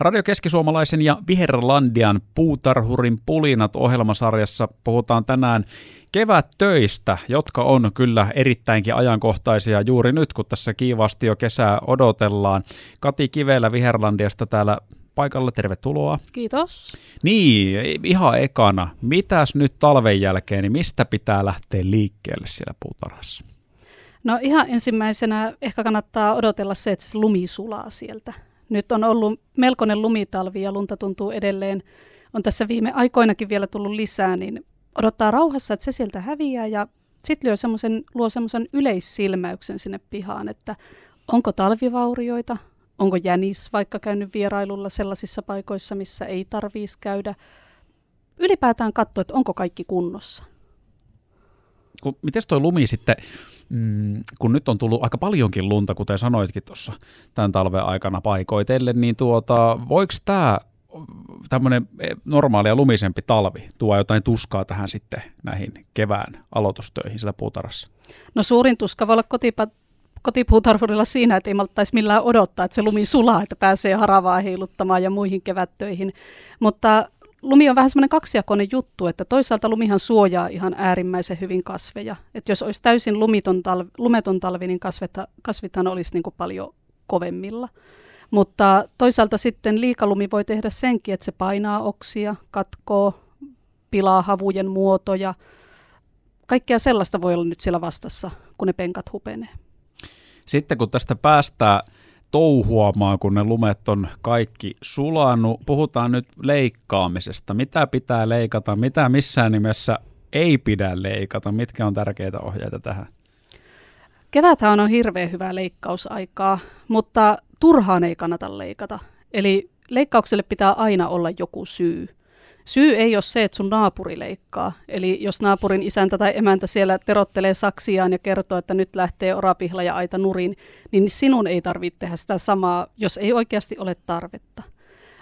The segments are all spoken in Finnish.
Radio Keskisuomalaisen ja Viherlandian puutarhurin pulinat ohjelmasarjassa puhutaan tänään kevättöistä, jotka on kyllä erittäinkin ajankohtaisia juuri nyt, kun tässä kiivaasti jo kesää odotellaan. Kati Kivelä Viherlandiasta täällä paikalla, tervetuloa. Kiitos. Niin, ihan ekana, mitäs nyt talven jälkeen, niin mistä pitää lähteä liikkeelle siellä puutarhassa? No ihan ensimmäisenä ehkä kannattaa odotella se, että se lumi sulaa sieltä. Nyt on ollut melkoinen lumitalvi ja lunta tuntuu edelleen. On tässä viime aikoinakin vielä tullut lisää, niin odottaa rauhassa, että se sieltä häviää ja sitten luo semmoisen yleissilmäyksen sinne pihaan, että onko talvivaurioita, onko jänis vaikka käynyt vierailulla sellaisissa paikoissa, missä ei tarvitsisi käydä. Ylipäätään katsoa, että onko kaikki kunnossa. Miten toi lumi sitten, mm, kun nyt on tullut aika paljonkin lunta, kuten sanoitkin tuossa tämän talven aikana paikoitellen, niin tuota, voiko tämä tämmöinen normaali ja lumisempi talvi tuo jotain tuskaa tähän sitten näihin kevään aloitustöihin siellä puutarassa? No suurin tuska voi olla kotipa- kotipuutarhurilla siinä, että ei malttaisi millään odottaa, että se lumi sulaa, että pääsee haravaa heiluttamaan ja muihin kevättöihin. Mutta lumi on vähän semmoinen kaksijakoinen juttu, että toisaalta lumihan suojaa ihan äärimmäisen hyvin kasveja. Että jos olisi täysin lumiton talvi, lumeton talvi, niin kasvetta, kasvithan olisi niin kuin paljon kovemmilla. Mutta toisaalta sitten liikalumi voi tehdä senkin, että se painaa oksia, katkoo, pilaa havujen muotoja. Kaikkea sellaista voi olla nyt siellä vastassa, kun ne penkat hupenee. Sitten kun tästä päästään touhuamaan, kun ne lumet on kaikki sulanut, puhutaan nyt leikkaamisesta. Mitä pitää leikata, mitä missään nimessä ei pidä leikata, mitkä on tärkeitä ohjeita tähän? Keväthän on hirveän hyvää leikkausaikaa, mutta turhaan ei kannata leikata. Eli leikkaukselle pitää aina olla joku syy. Syy ei ole se, että sun naapuri leikkaa. Eli jos naapurin isäntä tai emäntä siellä terottelee saksiaan ja kertoo, että nyt lähtee orapihla ja aita nurin, niin sinun ei tarvitse tehdä sitä samaa, jos ei oikeasti ole tarvetta.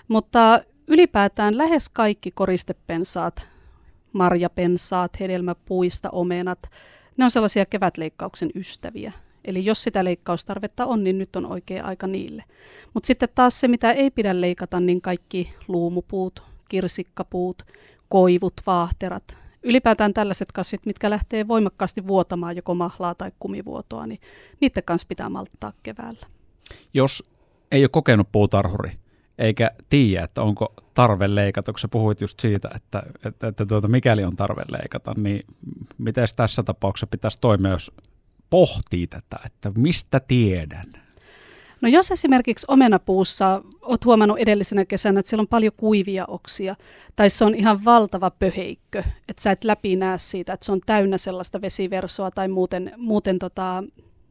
Mutta ylipäätään lähes kaikki koristepensaat, marjapensaat, hedelmäpuista, omenat, ne on sellaisia kevätleikkauksen ystäviä. Eli jos sitä leikkaustarvetta on, niin nyt on oikea aika niille. Mutta sitten taas se, mitä ei pidä leikata, niin kaikki luumupuut, kirsikkapuut, koivut, vaahterat, ylipäätään tällaiset kasvit, mitkä lähtee voimakkaasti vuotamaan joko mahlaa tai kumivuotoa, niin niiden kanssa pitää malttaa keväällä. Jos ei ole kokenut puutarhuri, eikä tiedä, että onko tarve leikata, kun sä puhuit just siitä, että, että, että tuota, mikäli on tarve leikata, niin miten tässä tapauksessa pitäisi toimia, jos pohtii tätä, että mistä tiedän? No jos esimerkiksi omenapuussa olet huomannut edellisenä kesänä, että siellä on paljon kuivia oksia, tai se on ihan valtava pöheikkö, että sä et läpi näe siitä, että se on täynnä sellaista vesiversoa tai muuten, muuten tota,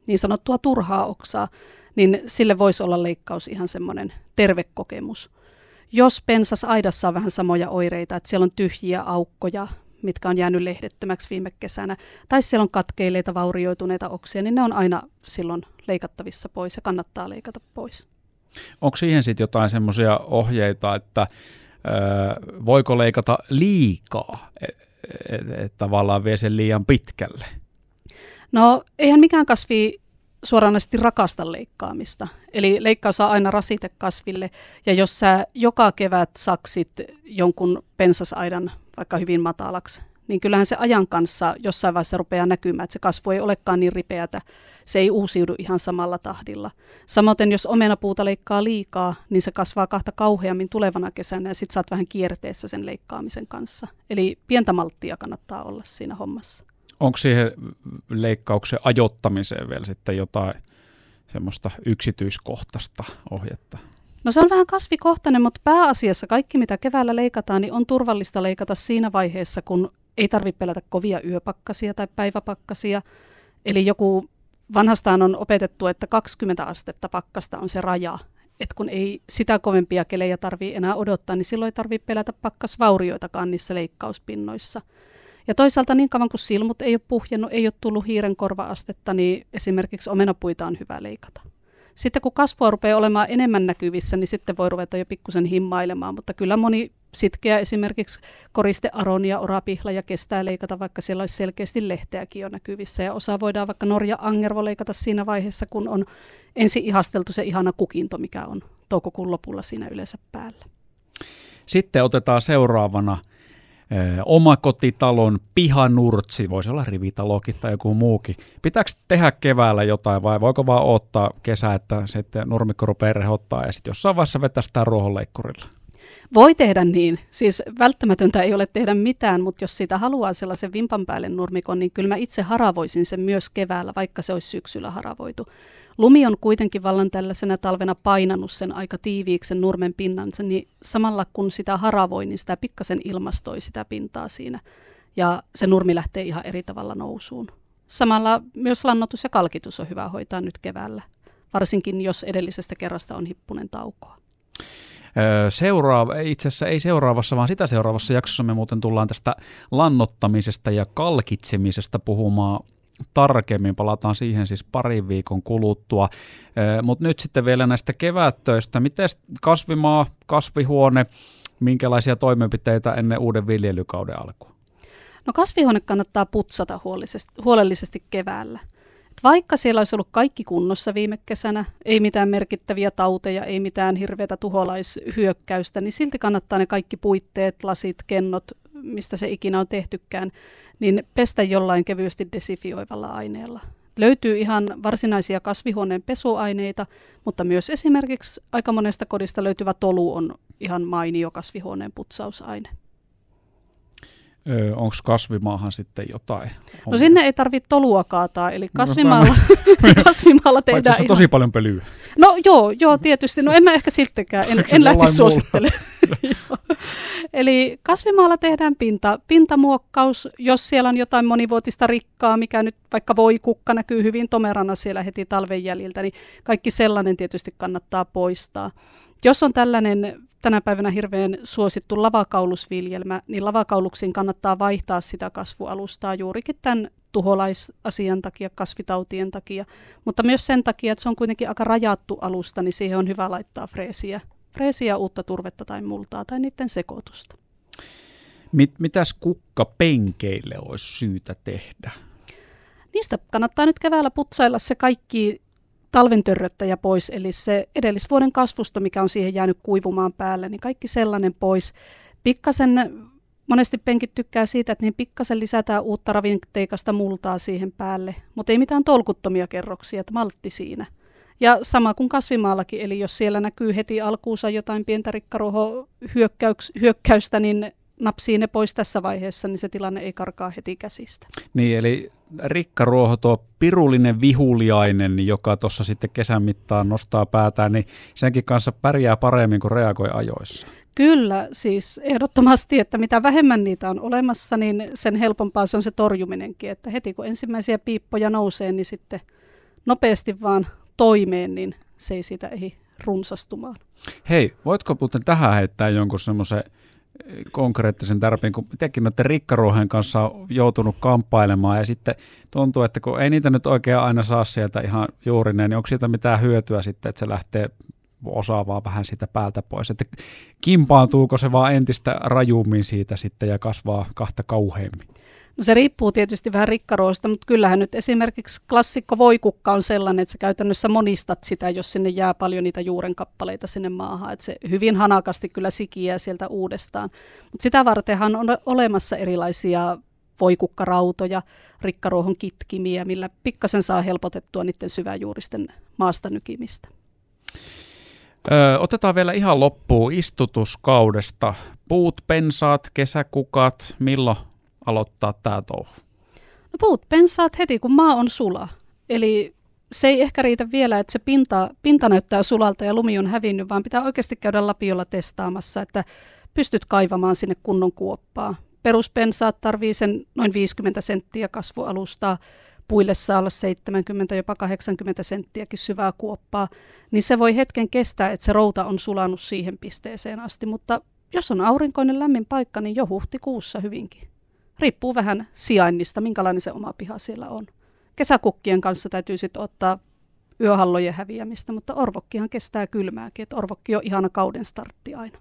niin sanottua turhaa oksaa, niin sille voisi olla leikkaus ihan semmoinen terve kokemus. Jos pensas aidassa on vähän samoja oireita, että siellä on tyhjiä aukkoja, mitkä on jäänyt lehdettömäksi viime kesänä, tai siellä on katkeileita, vaurioituneita oksia, niin ne on aina silloin leikattavissa pois ja kannattaa leikata pois. Onko siihen sitten jotain semmoisia ohjeita, että voiko leikata liikaa, että et, et tavallaan vie sen liian pitkälle? No eihän mikään kasvi suoranaisesti rakasta leikkaamista. Eli leikkaus on aina rasite kasville, ja jos sä joka kevät saksit jonkun pensasaidan vaikka hyvin matalaksi, niin kyllähän se ajan kanssa jossain vaiheessa rupeaa näkymään, että se kasvu ei olekaan niin ripeätä, se ei uusiudu ihan samalla tahdilla. Samoin jos omenapuuta leikkaa liikaa, niin se kasvaa kahta kauheammin tulevana kesänä ja sitten saat vähän kierteessä sen leikkaamisen kanssa. Eli pientä malttia kannattaa olla siinä hommassa. Onko siihen leikkauksen ajottamiseen vielä sitten jotain semmoista yksityiskohtaista ohjetta? No se on vähän kasvikohtainen, mutta pääasiassa kaikki mitä keväällä leikataan, niin on turvallista leikata siinä vaiheessa, kun ei tarvitse pelätä kovia yöpakkasia tai päiväpakkasia. Eli joku vanhastaan on opetettu, että 20 astetta pakkasta on se raja. että kun ei sitä kovempia kelejä tarvitse enää odottaa, niin silloin ei tarvitse pelätä pakkasvaurioitakaan niissä leikkauspinnoissa. Ja toisaalta niin kauan kuin silmut ei ole puhjennut, ei ole tullut hiiren korvaastetta, niin esimerkiksi omenapuita on hyvä leikata. Sitten kun kasvua rupeaa olemaan enemmän näkyvissä, niin sitten voi ruveta jo pikkusen himmailemaan, mutta kyllä moni sitkeä esimerkiksi koriste aronia, orapihla ja kestää leikata, vaikka siellä olisi selkeästi lehteäkin jo näkyvissä. Ja osa voidaan vaikka Norja Angervo leikata siinä vaiheessa, kun on ensin ihasteltu se ihana kukinto, mikä on toukokuun lopulla siinä yleensä päällä. Sitten otetaan seuraavana omakotitalon pihanurtsi, voisi olla rivitalokin tai joku muukin. Pitääkö tehdä keväällä jotain vai voiko vaan ottaa kesä, että sitten nurmikko rupeaa rehottaa ja sitten jossain vaiheessa vetää sitä ruohonleikkurilla? Voi tehdä niin. Siis välttämätöntä ei ole tehdä mitään, mutta jos sitä haluaa sellaisen vimpan päälle nurmikon, niin kyllä mä itse haravoisin sen myös keväällä, vaikka se olisi syksyllä haravoitu. Lumi on kuitenkin vallan tällaisena talvena painannut sen aika tiiviiksi sen nurmen pinnansa, niin samalla kun sitä haravoi, niin sitä pikkasen ilmastoi sitä pintaa siinä. Ja se nurmi lähtee ihan eri tavalla nousuun. Samalla myös lannotus ja kalkitus on hyvä hoitaa nyt keväällä, varsinkin jos edellisestä kerrasta on hippunen taukoa. Seuraava, itse asiassa ei seuraavassa, vaan sitä seuraavassa jaksossa me muuten tullaan tästä lannottamisesta ja kalkitsemisesta puhumaan tarkemmin. Palataan siihen siis parin viikon kuluttua. Mutta nyt sitten vielä näistä kevättöistä. Miten kasvimaa, kasvihuone, minkälaisia toimenpiteitä ennen uuden viljelykauden alkua? No kasvihuone kannattaa putsata huolellisesti keväällä. Vaikka siellä olisi ollut kaikki kunnossa viime kesänä, ei mitään merkittäviä tauteja, ei mitään hirveätä tuholaishyökkäystä, niin silti kannattaa ne kaikki puitteet, lasit, kennot, mistä se ikinä on tehtykään, niin pestä jollain kevyesti desifioivalla aineella. Löytyy ihan varsinaisia kasvihuoneen pesuaineita, mutta myös esimerkiksi aika monesta kodista löytyvä tolu on ihan mainio kasvihuoneen putsausaine. Öö, Onko kasvimaahan sitten jotain? No sinne ei tarvitse tolua kaataa, eli kasvimaalla, kasvimaalla tehdään Paitsi ihan... tosi paljon pölyä. No joo, joo tietysti. No en mä ehkä siltikään, en, en lähti suosittelemaan. eli kasvimaalla tehdään pinta, pintamuokkaus, jos siellä on jotain monivuotista rikkaa, mikä nyt vaikka voi kukka näkyy hyvin tomerana siellä heti talven jäljiltä, niin kaikki sellainen tietysti kannattaa poistaa. Jos on tällainen tänä päivänä hirveän suosittu lavakaulusviljelmä, niin lavakauluksiin kannattaa vaihtaa sitä kasvualustaa juurikin tämän tuholaisasian takia, kasvitautien takia, mutta myös sen takia, että se on kuitenkin aika rajattu alusta, niin siihen on hyvä laittaa freesiä, freesiä uutta turvetta tai multaa tai niiden sekoitusta. Mit, mitäs kukkapenkeille olisi syytä tehdä? Niistä kannattaa nyt keväällä putsailla se kaikki talven törröttäjä pois, eli se edellisvuoden kasvusta, mikä on siihen jäänyt kuivumaan päälle, niin kaikki sellainen pois. Pikkasen, monesti penkit tykkää siitä, että niin pikkasen lisätään uutta ravinteikasta multaa siihen päälle, mutta ei mitään tolkuttomia kerroksia, että maltti siinä. Ja sama kuin kasvimaallakin, eli jos siellä näkyy heti alkuunsa jotain pientä rikkaruoho-hyökkäystä, niin napsii ne pois tässä vaiheessa, niin se tilanne ei karkaa heti käsistä. Niin, eli rikkaruoho, tuo pirullinen vihuliainen, joka tuossa sitten kesän mittaan nostaa päätään, niin senkin kanssa pärjää paremmin kuin reagoi ajoissa. Kyllä, siis ehdottomasti, että mitä vähemmän niitä on olemassa, niin sen helpompaa se on se torjuminenkin. Että heti kun ensimmäisiä piippoja nousee, niin sitten nopeasti vaan toimeen, niin se ei siitä ehdi runsastumaan. Hei, voitko muuten tähän heittää jonkun semmoisen konkreettisen tarpeen, kun itsekin noiden rikkaruohen kanssa on joutunut kamppailemaan ja sitten tuntuu, että kun ei niitä nyt oikein aina saa sieltä ihan juurineen, niin onko siitä mitään hyötyä sitten, että se lähtee osaavaa vähän siitä päältä pois, että kimpaantuuko se vaan entistä rajummin siitä sitten ja kasvaa kahta kauheammin? No se riippuu tietysti vähän rikkaruoista, mutta kyllähän nyt esimerkiksi klassikko voikukka on sellainen, että sä käytännössä monistat sitä, jos sinne jää paljon niitä juuren kappaleita sinne maahan. Että se hyvin hanakasti kyllä sikiää sieltä uudestaan. Mutta sitä vartenhan on olemassa erilaisia voikukkarautoja, rikkaruohon kitkimiä, millä pikkasen saa helpotettua niiden syväjuuristen maasta nykimistä. Öö, otetaan vielä ihan loppuun istutuskaudesta. Puut, pensaat, kesäkukat, milloin aloittaa tämä touhu? No puut pensaat heti, kun maa on sula. Eli se ei ehkä riitä vielä, että se pinta, pinta näyttää sulalta ja lumi on hävinnyt, vaan pitää oikeasti käydä lapiolla testaamassa, että pystyt kaivamaan sinne kunnon kuoppaa. Peruspensaat tarvii sen noin 50 senttiä kasvualustaa, puille saa olla 70, jopa 80 senttiäkin syvää kuoppaa, niin se voi hetken kestää, että se routa on sulanut siihen pisteeseen asti, mutta jos on aurinkoinen lämmin paikka, niin jo huhtikuussa hyvinkin. Riippuu vähän sijainnista, minkälainen se oma piha siellä on. Kesäkukkien kanssa täytyy sitten ottaa yöhallojen häviämistä, mutta orvokkihan kestää kylmääkin, että orvokki on ihana kauden startti aina.